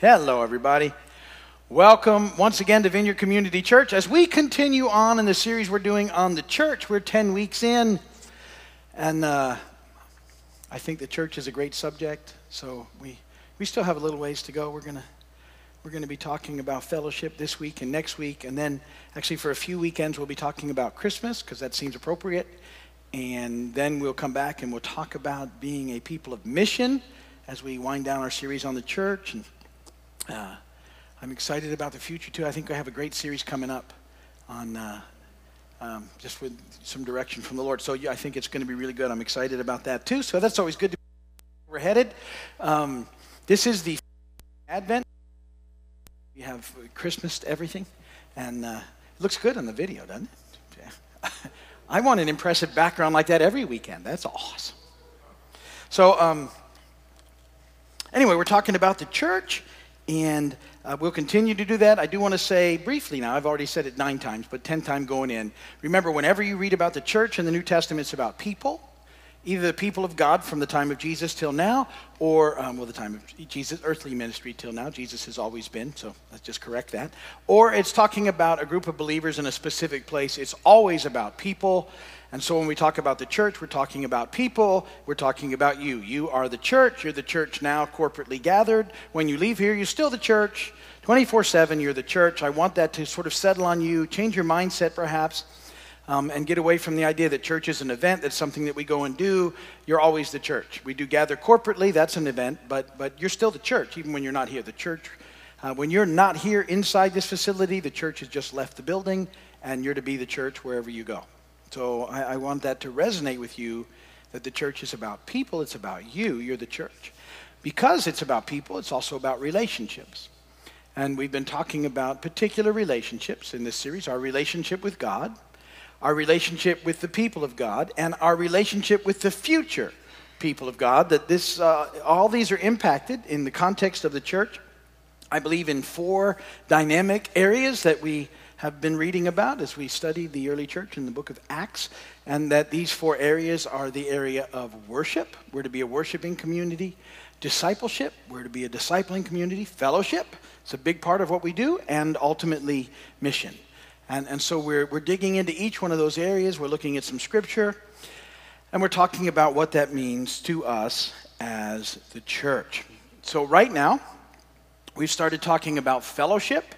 Hello, everybody. Welcome once again to Vineyard Community Church. As we continue on in the series we're doing on the church, we're 10 weeks in, and uh, I think the church is a great subject, so we, we still have a little ways to go. We're going to we're going to be talking about fellowship this week and next week, and then actually for a few weekends we'll be talking about Christmas because that seems appropriate. And then we'll come back and we'll talk about being a people of mission as we wind down our series on the church. And uh, I'm excited about the future too. I think I have a great series coming up on uh, um, just with some direction from the Lord. So yeah, I think it's going to be really good. I'm excited about that too. So that's always good to be we're headed. Um, this is the Advent. We have Christmas everything, and uh, it looks good on the video, doesn't it? Yeah. I want an impressive background like that every weekend. That's awesome. So, um, anyway, we're talking about the church, and uh, we'll continue to do that. I do want to say briefly now, I've already said it nine times, but 10 times going in. Remember, whenever you read about the church in the New Testament, it's about people either the people of God from the time of Jesus till now, or, um, well, the time of Jesus' earthly ministry till now. Jesus has always been, so let's just correct that. Or it's talking about a group of believers in a specific place. It's always about people. And so when we talk about the church, we're talking about people. We're talking about you. You are the church. You're the church now, corporately gathered. When you leave here, you're still the church. 24 7, you're the church. I want that to sort of settle on you, change your mindset perhaps um, and get away from the idea that church is an event, that's something that we go and do. You're always the church. We do gather corporately, that's an event, but, but you're still the church, even when you're not here. The church, uh, when you're not here inside this facility, the church has just left the building, and you're to be the church wherever you go. So I, I want that to resonate with you that the church is about people, it's about you, you're the church. Because it's about people, it's also about relationships. And we've been talking about particular relationships in this series our relationship with God, our relationship with the people of God, and our relationship with the future people of God. That this, uh, all these are impacted in the context of the church. I believe in four dynamic areas that we have been reading about as we study the early church in the book of Acts, and that these four areas are the area of worship. We're to be a worshiping community. Discipleship, we're to be a discipling community. Fellowship, it's a big part of what we do. And ultimately, mission. And, and so we're, we're digging into each one of those areas. We're looking at some scripture, and we're talking about what that means to us as the church. So, right now, we've started talking about fellowship.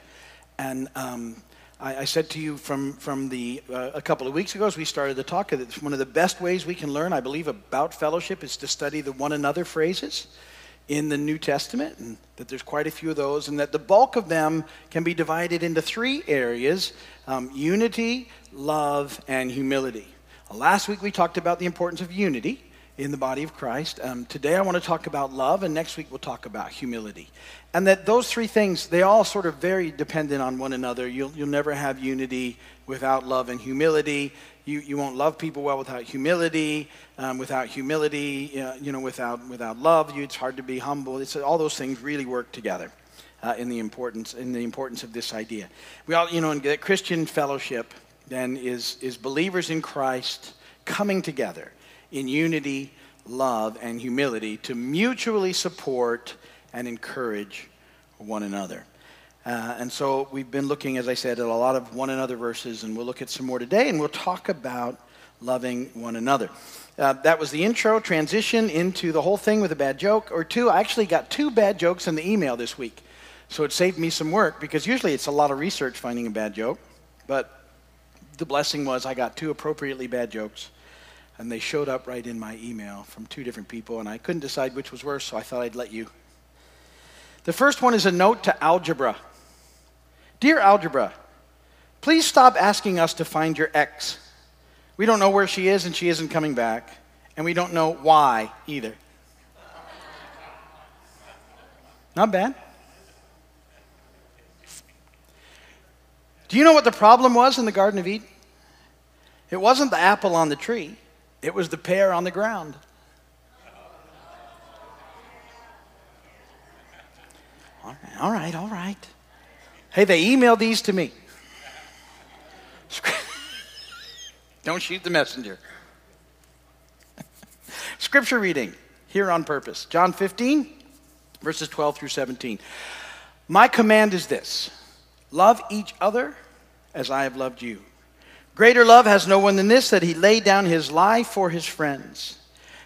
And um, I, I, said to you from, from the, uh, a couple of weeks ago as we started the talk that one of the best ways we can learn, I believe, about fellowship is to study the one another phrases in the New Testament, and that there's quite a few of those, and that the bulk of them can be divided into three areas um, unity, love, and humility. Last week we talked about the importance of unity in the body of Christ. Um, today I want to talk about love, and next week we'll talk about humility. And that those three things, they all sort of very dependent on one another. You'll, you'll never have unity without love and humility. You, you won't love people well without humility. Um, without humility, uh, you know, without, without love, you, it's hard to be humble. It's, all those things really work together uh, in the importance in the importance of this idea. We all, you know, in Christian fellowship then is is believers in Christ coming together in unity, love, and humility to mutually support and encourage one another. Uh, and so we've been looking, as I said, at a lot of one another verses, and we'll look at some more today, and we'll talk about loving one another. Uh, that was the intro, transition into the whole thing with a bad joke or two. I actually got two bad jokes in the email this week. So it saved me some work because usually it's a lot of research finding a bad joke. But the blessing was I got two appropriately bad jokes, and they showed up right in my email from two different people, and I couldn't decide which was worse, so I thought I'd let you. The first one is a note to algebra. Dear algebra, please stop asking us to find your ex. We don't know where she is, and she isn't coming back, and we don't know why either. Not bad. Do you know what the problem was in the Garden of Eden? It wasn't the apple on the tree, it was the pear on the ground. All right, all right, all right. Hey, they emailed these to me. Don't shoot the messenger. Scripture reading here on purpose John 15, verses 12 through 17. My command is this love each other as I have loved you. Greater love has no one than this, that he laid down his life for his friends.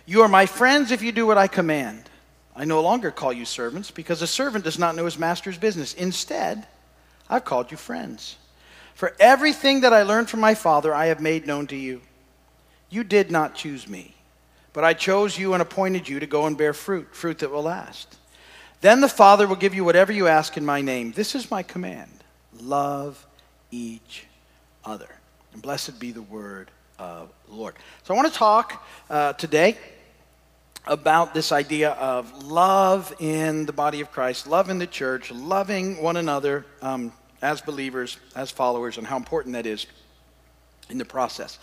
You are my friends if you do what I command. I no longer call you servants, because a servant does not know his master's business. Instead, I've called you friends. For everything that I learned from my Father, I have made known to you. You did not choose me, but I chose you and appointed you to go and bear fruit, fruit that will last. Then the Father will give you whatever you ask in my name. This is my command love each other. And blessed be the word of the Lord. So I want to talk uh, today about this idea of love in the body of Christ, love in the church, loving one another um, as believers, as followers, and how important that is in the process.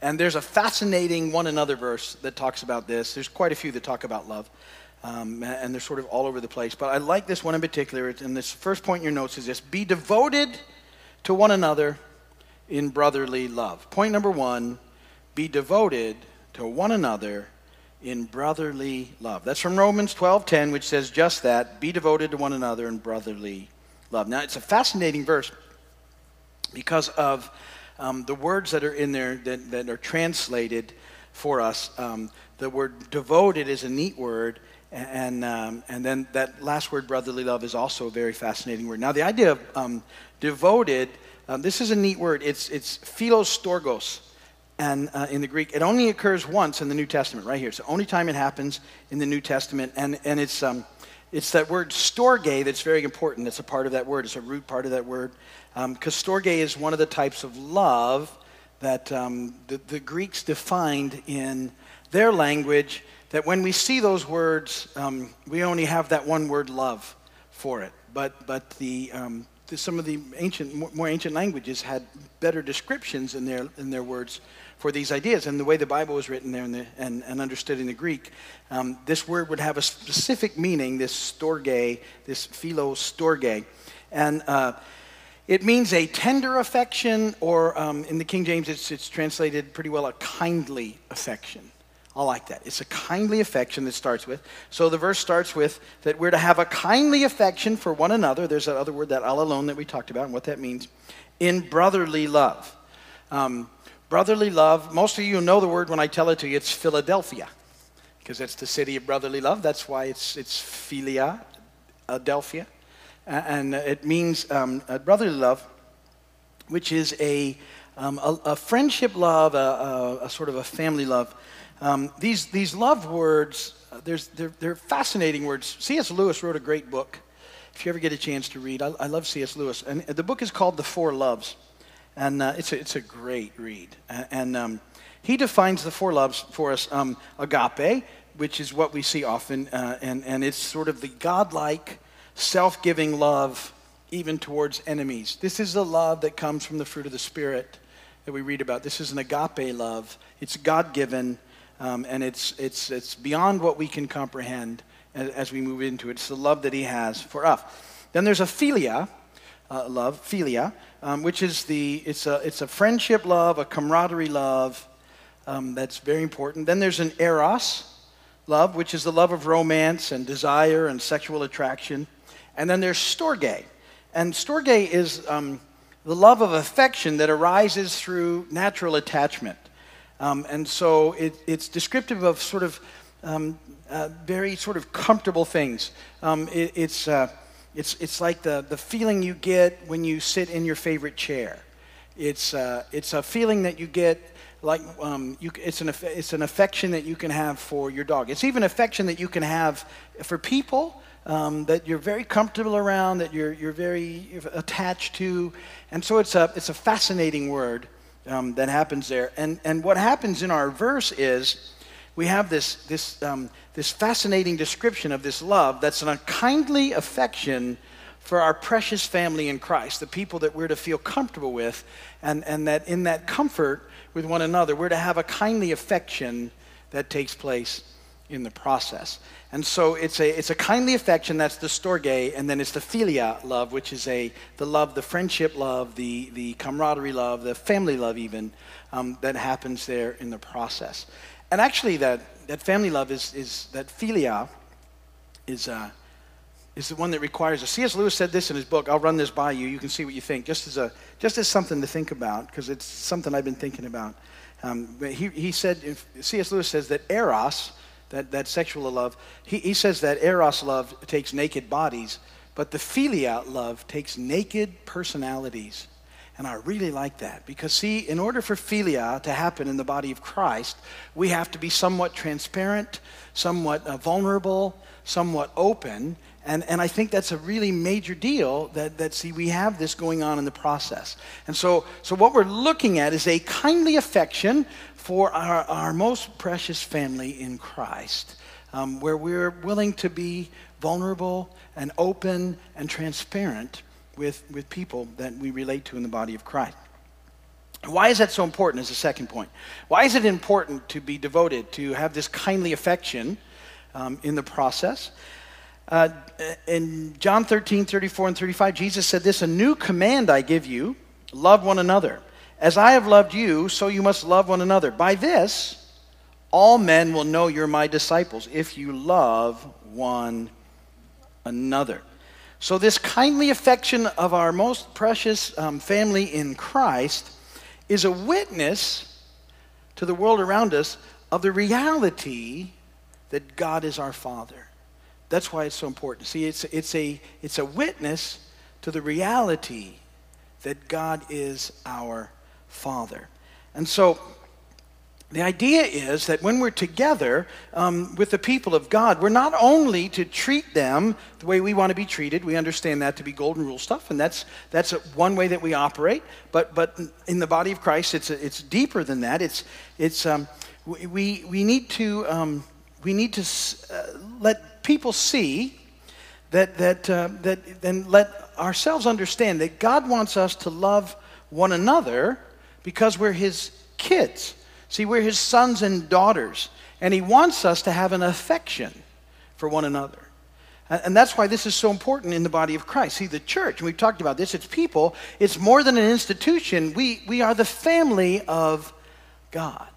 And there's a fascinating one another verse that talks about this. There's quite a few that talk about love. Um, and they're sort of all over the place. But I like this one in particular. And this first point in your notes is this Be devoted to one another in brotherly love. Point number one be devoted to one another in brotherly love. That's from Romans 12:10 which says just that, be devoted to one another in brotherly love. Now it's a fascinating verse because of um, the words that are in there that, that are translated for us. Um, the word devoted is a neat word, and, um, and then that last word, brotherly love, is also a very fascinating word. Now, the idea of um, devoted, um, this is a neat word. It's, it's philostorgos and, uh, in the Greek. It only occurs once in the New Testament, right here. It's the only time it happens in the New Testament. And, and it's, um, it's that word storge that's very important. It's a part of that word, it's a root part of that word. Because um, storge is one of the types of love that um, the, the Greeks defined in their language that when we see those words, um, we only have that one word love for it. But, but the, um, the, some of the ancient, more ancient languages had better descriptions in their, in their words for these ideas. And the way the Bible was written there the, and, and understood in the Greek, um, this word would have a specific meaning, this storge, this philo storge. And uh, it means a tender affection, or um, in the King James, it's, it's translated pretty well a kindly affection. I like that. It's a kindly affection that starts with. So the verse starts with that we're to have a kindly affection for one another. There's that other word, that allelon that we talked about, and what that means. In brotherly love. Um, brotherly love, most of you know the word when I tell it to you, it's Philadelphia, because it's the city of brotherly love. That's why it's, it's Philia, Adelphia. And it means um, brotherly love, which is a, um, a, a, friendship love, a, a, a sort of a family love um, these, these love words, uh, there's, they're, they're fascinating words. C.S. Lewis wrote a great book. If you ever get a chance to read, I, I love C.S. Lewis. And the book is called The Four Loves. And uh, it's, a, it's a great read. And um, he defines the four loves for us um, agape, which is what we see often, uh, and, and it's sort of the godlike, self giving love even towards enemies. This is the love that comes from the fruit of the Spirit that we read about. This is an agape love, it's God given um, and it's, it's, it's beyond what we can comprehend as, as, we move into it. It's the love that he has for us. Then there's a philia, uh, love, philia, um, which is the, it's a, it's a friendship love, a camaraderie love um, that's very important. Then there's an eros, love, which is the love of romance and desire and sexual attraction. And then there's storge. And storge is um, the love of affection that arises through natural attachment. Um, and so it, it's descriptive of sort of um, uh, very sort of comfortable things. Um, it, it's, uh, it's, it's like the, the feeling you get when you sit in your favorite chair. It's, uh, it's a feeling that you get like um, you, it's, an, it's an affection that you can have for your dog. It's even affection that you can have for people um, that you're very comfortable around, that you're, you're very attached to. And so it's a, it's a fascinating word um, that happens there. And, and what happens in our verse is we have this, this, um, this fascinating description of this love that's a kindly affection for our precious family in Christ, the people that we're to feel comfortable with, and, and that in that comfort with one another, we're to have a kindly affection that takes place in the process. And so it's a, it's a kindly affection, that's the storge, and then it's the philia love, which is a, the love, the friendship love, the, the camaraderie love, the family love even, um, that happens there in the process. And actually that, that family love is, is that philia is, uh, is the one that requires us. C.S. Lewis said this in his book. I'll run this by you. You can see what you think, just as, a, just as something to think about, because it's something I've been thinking about. Um, he, he said, C.S. Lewis says that eros, that, that sexual love, he, he says that eros love takes naked bodies, but the philia love takes naked personalities. And I really like that because, see, in order for philia to happen in the body of Christ, we have to be somewhat transparent, somewhat uh, vulnerable, somewhat open, and, and I think that's a really major deal that, that, see, we have this going on in the process. And so, so what we're looking at is a kindly affection for our, our most precious family in Christ, um, where we're willing to be vulnerable and open and transparent with, with people that we relate to in the body of Christ. Why is that so important? Is the second point. Why is it important to be devoted, to have this kindly affection um, in the process? Uh, in John 13, 34, and 35, Jesus said this A new command I give you love one another. As I have loved you, so you must love one another. By this, all men will know you're my disciples if you love one another. So, this kindly affection of our most precious um, family in Christ is a witness to the world around us of the reality that God is our Father. That's why it's so important. See, it's, it's, a, it's a witness to the reality that God is our Father. And so, the idea is that when we're together um, with the people of God, we're not only to treat them the way we want to be treated. We understand that to be golden rule stuff, and that's that's one way that we operate. But but in the body of Christ, it's a, it's deeper than that. It's it's um, we we need to um, we need to uh, let people see that, that, uh, that and let ourselves understand that God wants us to love one another because we're His kids. See, we're His sons and daughters, and He wants us to have an affection for one another. And that's why this is so important in the body of Christ. See, the church, and we've talked about this, it's people, it's more than an institution. We, we are the family of God.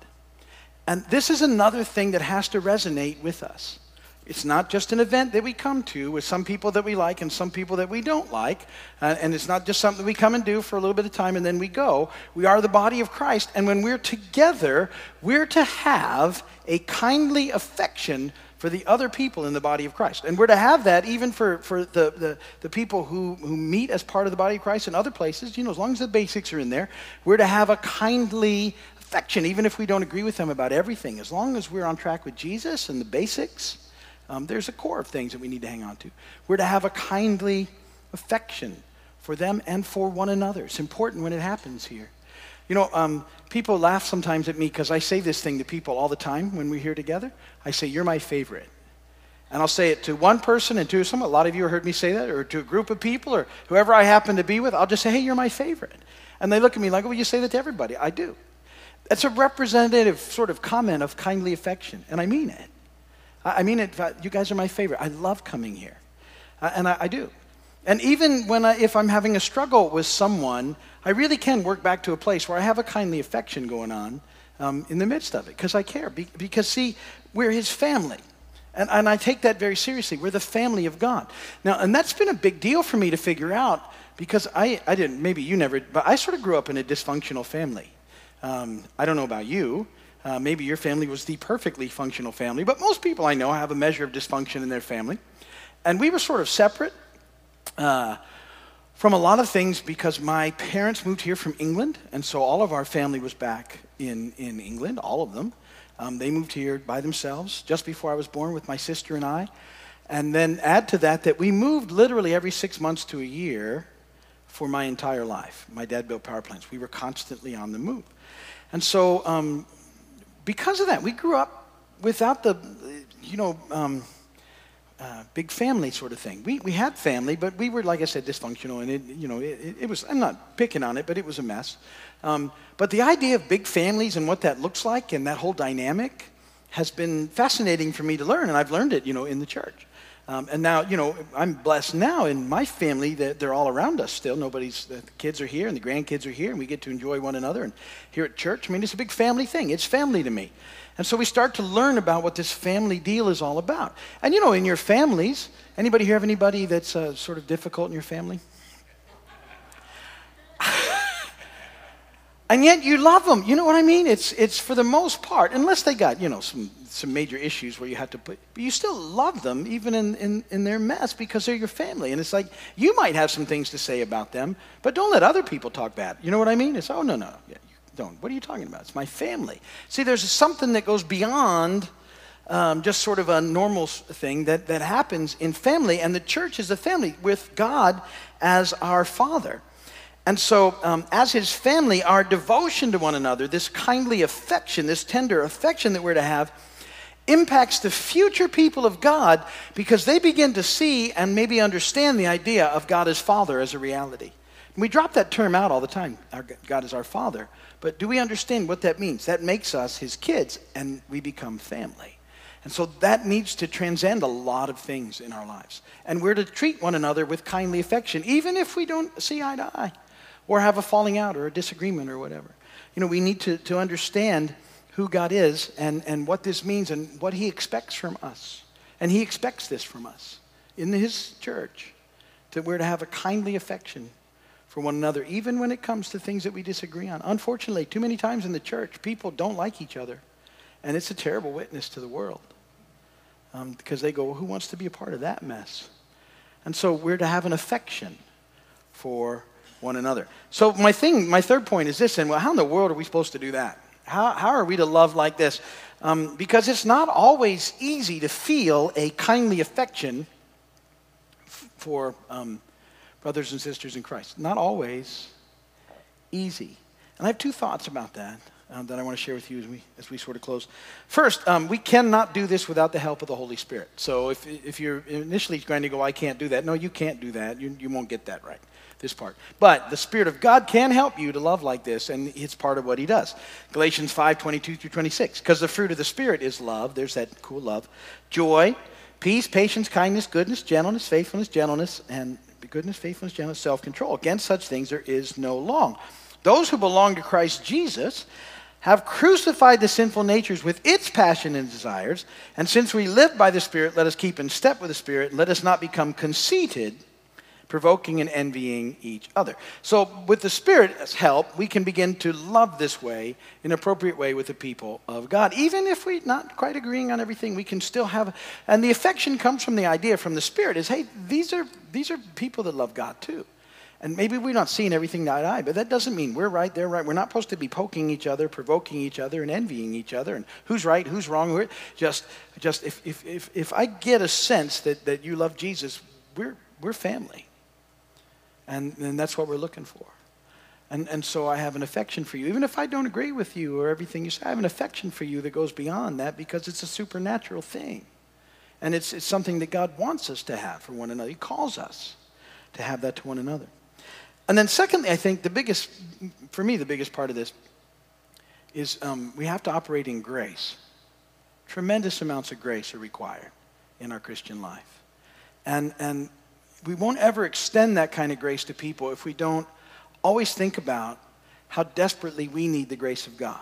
And this is another thing that has to resonate with us. It's not just an event that we come to with some people that we like and some people that we don't like. Uh, and it's not just something we come and do for a little bit of time and then we go. We are the body of Christ. And when we're together, we're to have a kindly affection for the other people in the body of Christ. And we're to have that even for, for the, the, the people who, who meet as part of the body of Christ in other places. You know, as long as the basics are in there, we're to have a kindly affection, even if we don't agree with them about everything. As long as we're on track with Jesus and the basics um, there's a core of things that we need to hang on to. We're to have a kindly affection for them and for one another. It's important when it happens here. You know, um, people laugh sometimes at me because I say this thing to people all the time when we're here together. I say, You're my favorite. And I'll say it to one person and to some. A lot of you have heard me say that, or to a group of people, or whoever I happen to be with. I'll just say, Hey, you're my favorite. And they look at me like, Well, you say that to everybody. I do. That's a representative sort of comment of kindly affection, and I mean it. I mean it. You guys are my favorite. I love coming here. Uh, and I, I, do. And even when I, if I'm having a struggle with someone, I really can work back to a place where I have a kindly affection going on um, in the midst of it because I care. Be, because, see, we're his family. And, and I take that very seriously. We're the family of God. Now, and that's been a big deal for me to figure out because I, I didn't, maybe you never, but I sort of grew up in a dysfunctional family. Um, I don't know about you, uh, maybe your family was the perfectly functional family, but most people I know have a measure of dysfunction in their family. And we were sort of separate uh, from a lot of things because my parents moved here from England, and so all of our family was back in, in England, all of them. Um, they moved here by themselves just before I was born with my sister and I. And then add to that that we moved literally every six months to a year for my entire life. My dad built power plants. We were constantly on the move. And so um, because of that, we grew up without the, you know, um, uh, big family sort of thing. We, we had family, but we were, like I said, dysfunctional, and it, you know, it, it was, I'm not picking on it, but it was a mess. Um, but the idea of big families and what that looks like and that whole dynamic has been fascinating for me to learn, and I've learned it, you know, in the church. Um, and now, you know, I'm blessed now in my family that they're all around us still. Nobody's, the kids are here and the grandkids are here and we get to enjoy one another. And here at church, I mean, it's a big family thing. It's family to me. And so we start to learn about what this family deal is all about. And you know, in your families, anybody here have anybody that's uh, sort of difficult in your family? And yet you love them. You know what I mean? It's, it's for the most part, unless they got, you know, some, some major issues where you have to put, but you still love them even in, in, in their mess because they're your family. And it's like, you might have some things to say about them, but don't let other people talk bad. You know what I mean? It's, oh, no, no. Yeah, don't. What are you talking about? It's my family. See, there's something that goes beyond um, just sort of a normal thing that, that happens in family, and the church is a family with God as our Father. And so, um, as His family, our devotion to one another, this kindly affection, this tender affection that we're to have, impacts the future people of God because they begin to see and maybe understand the idea of God as Father as a reality. And we drop that term out all the time our, God is our Father. But do we understand what that means? That makes us his kids, and we become family. And so that needs to transcend a lot of things in our lives. And we're to treat one another with kindly affection, even if we don't see eye to eye or have a falling out or a disagreement or whatever. You know, we need to, to understand who God is and, and what this means and what he expects from us. And he expects this from us in his church, that we're to have a kindly affection for one another, even when it comes to things that we disagree on. Unfortunately, too many times in the church, people don't like each other, and it's a terrible witness to the world um, because they go, well, Who wants to be a part of that mess? And so we're to have an affection for one another. So, my thing, my third point is this, and well, how in the world are we supposed to do that? How, how are we to love like this? Um, because it's not always easy to feel a kindly affection f- for um, brothers and sisters in Christ. Not always easy. And I have two thoughts about that um, that I want to share with you as we, as we sort of close. First, um, we cannot do this without the help of the Holy Spirit. So if, if you're initially going to go, I can't do that, no, you can't do that. You, you won't get that right, this part. But the Spirit of God can help you to love like this, and it's part of what He does. Galatians 5 22 through 26. Because the fruit of the Spirit is love. There's that cool love. Joy, peace, patience, kindness, goodness, gentleness, faithfulness, gentleness, and goodness, faithfulness, gentleness, self control. Against such things there is no law. Those who belong to Christ Jesus have crucified the sinful natures with its passion and desires. And since we live by the Spirit, let us keep in step with the Spirit. Let us not become conceited provoking and envying each other. So, with the Spirit's help, we can begin to love this way, in an appropriate way, with the people of God. Even if we're not quite agreeing on everything, we can still have, and the affection comes from the idea from the Spirit is, hey, these are, these are people that love God too. And maybe we're not seeing everything eye to eye, but that doesn't mean we're right, they're right. We're not supposed to be poking each other, provoking each other, and envying each other, and who's right, who's wrong. just, just if, if, if, if I get a sense that, that you love Jesus, we're, we're family. And, and that's what we're looking for. And, and so I have an affection for you. Even if I don't agree with you or everything you say, I have an affection for you that goes beyond that because it's a supernatural thing. And it's, it's something that God wants us to have for one another. He calls us to have that to one another. And then, secondly, I think the biggest, for me, the biggest part of this is um, we have to operate in grace. Tremendous amounts of grace are required in our Christian life. And, and we won't ever extend that kind of grace to people if we don't always think about how desperately we need the grace of God.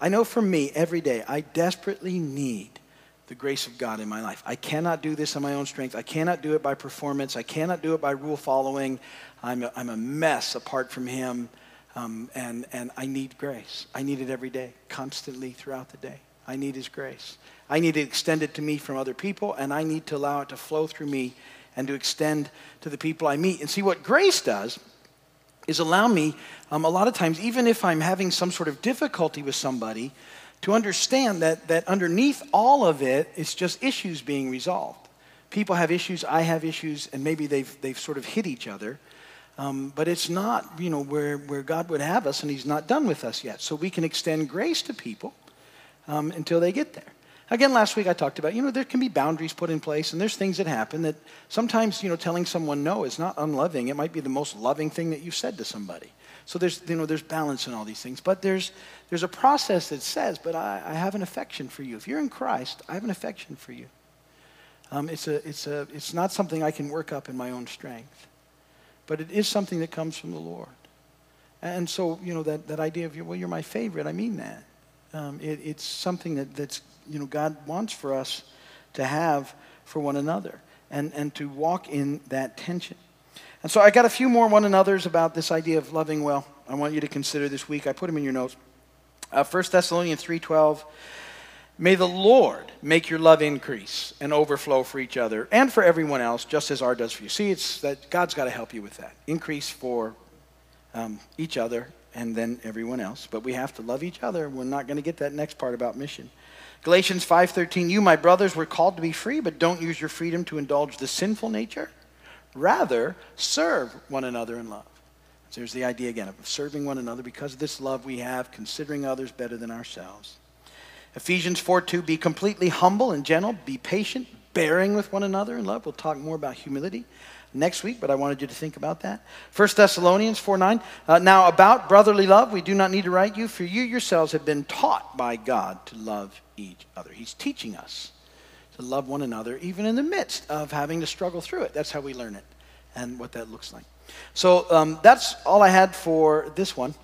I know for me, every day, I desperately need the grace of God in my life. I cannot do this on my own strength. I cannot do it by performance. I cannot do it by rule following. I'm a, I'm a mess apart from Him. Um, and, and I need grace. I need it every day, constantly throughout the day. I need His grace. I need it extended to me from other people, and I need to allow it to flow through me and to extend to the people I meet. And see, what grace does is allow me, um, a lot of times, even if I'm having some sort of difficulty with somebody, to understand that, that underneath all of it, it's just issues being resolved. People have issues, I have issues, and maybe they've, they've sort of hit each other. Um, but it's not, you know, where, where God would have us, and He's not done with us yet. So we can extend grace to people um, until they get there. Again, last week I talked about, you know, there can be boundaries put in place, and there's things that happen that sometimes, you know, telling someone no is not unloving. It might be the most loving thing that you've said to somebody. So there's, you know, there's balance in all these things. But there's, there's a process that says, but I, I have an affection for you. If you're in Christ, I have an affection for you. Um, it's, a, it's, a, it's not something I can work up in my own strength, but it is something that comes from the Lord. And so, you know, that, that idea of, well, you're my favorite, I mean that. Um, it, it's something that, that's, you know, God wants for us to have for one another and, and to walk in that tension. And so I got a few more one another's about this idea of loving well. I want you to consider this week. I put them in your notes. Uh, 1 Thessalonians 3.12, May the Lord make your love increase and overflow for each other and for everyone else, just as our does for you. See, it's that God's got to help you with that. Increase for um, each other and then everyone else. But we have to love each other. We're not going to get that next part about mission. Galatians 5:13 You my brothers were called to be free but don't use your freedom to indulge the sinful nature rather serve one another in love. So there's the idea again of serving one another because of this love we have considering others better than ourselves. Ephesians 4:2 Be completely humble and gentle, be patient, bearing with one another in love. We'll talk more about humility next week, but I wanted you to think about that. 1 Thessalonians 4 9. Uh, now, about brotherly love, we do not need to write you, for you yourselves have been taught by God to love each other. He's teaching us to love one another, even in the midst of having to struggle through it. That's how we learn it and what that looks like. So, um, that's all I had for this one.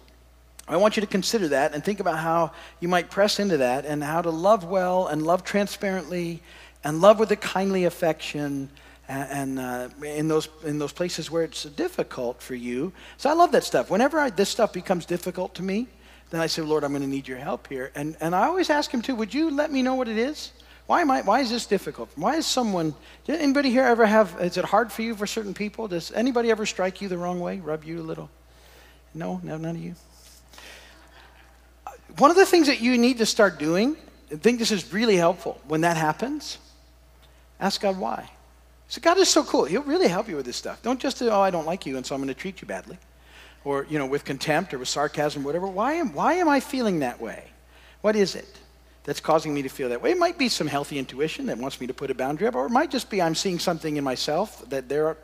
I want you to consider that and think about how you might press into that and how to love well and love transparently and love with a kindly affection and, uh, in those in those places where it's difficult for you. So I love that stuff. Whenever I, this stuff becomes difficult to me, then I say, Lord, I'm going to need your help here. And and I always ask Him too. Would you let me know what it is? Why am I? Why is this difficult? Why is someone? Did anybody here ever have? Is it hard for you for certain people? Does anybody ever strike you the wrong way? Rub you a little? No, no, none of you. One of the things that you need to start doing, I think this is really helpful. When that happens, ask God why. So God is so cool. He'll really help you with this stuff. Don't just say, oh, I don't like you, and so I'm going to treat you badly. Or, you know, with contempt or with sarcasm, whatever. Why am, why am I feeling that way? What is it that's causing me to feel that way? It might be some healthy intuition that wants me to put a boundary up, or it might just be I'm seeing something in myself that they're,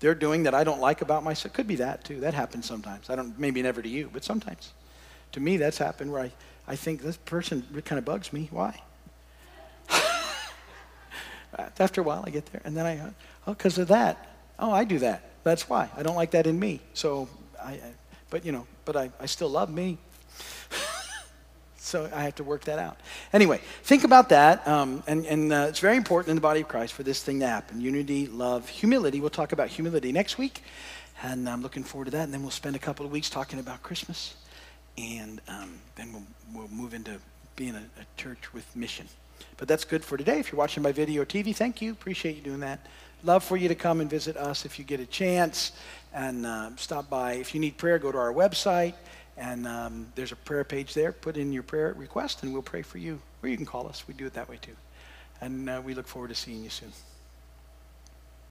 they're doing that I don't like about myself. Could be that, too. That happens sometimes. I don't, maybe never to you, but sometimes. To me, that's happened where I, I think this person kind of bugs me. Why? After a while, I get there, and then I, oh, because of that. Oh, I do that. That's why. I don't like that in me. So, I, I but you know, but I, I still love me. so I have to work that out. Anyway, think about that, um, and, and uh, it's very important in the body of Christ for this thing to happen. Unity, love, humility. We'll talk about humility next week, and I'm looking forward to that. And then we'll spend a couple of weeks talking about Christmas, and um, then we'll, we'll move into being a, a church with mission. But that's good for today. If you're watching by video or TV, thank you. Appreciate you doing that. Love for you to come and visit us if you get a chance and uh, stop by. If you need prayer, go to our website and um, there's a prayer page there. Put in your prayer request and we'll pray for you. Or you can call us. We do it that way too. And uh, we look forward to seeing you soon.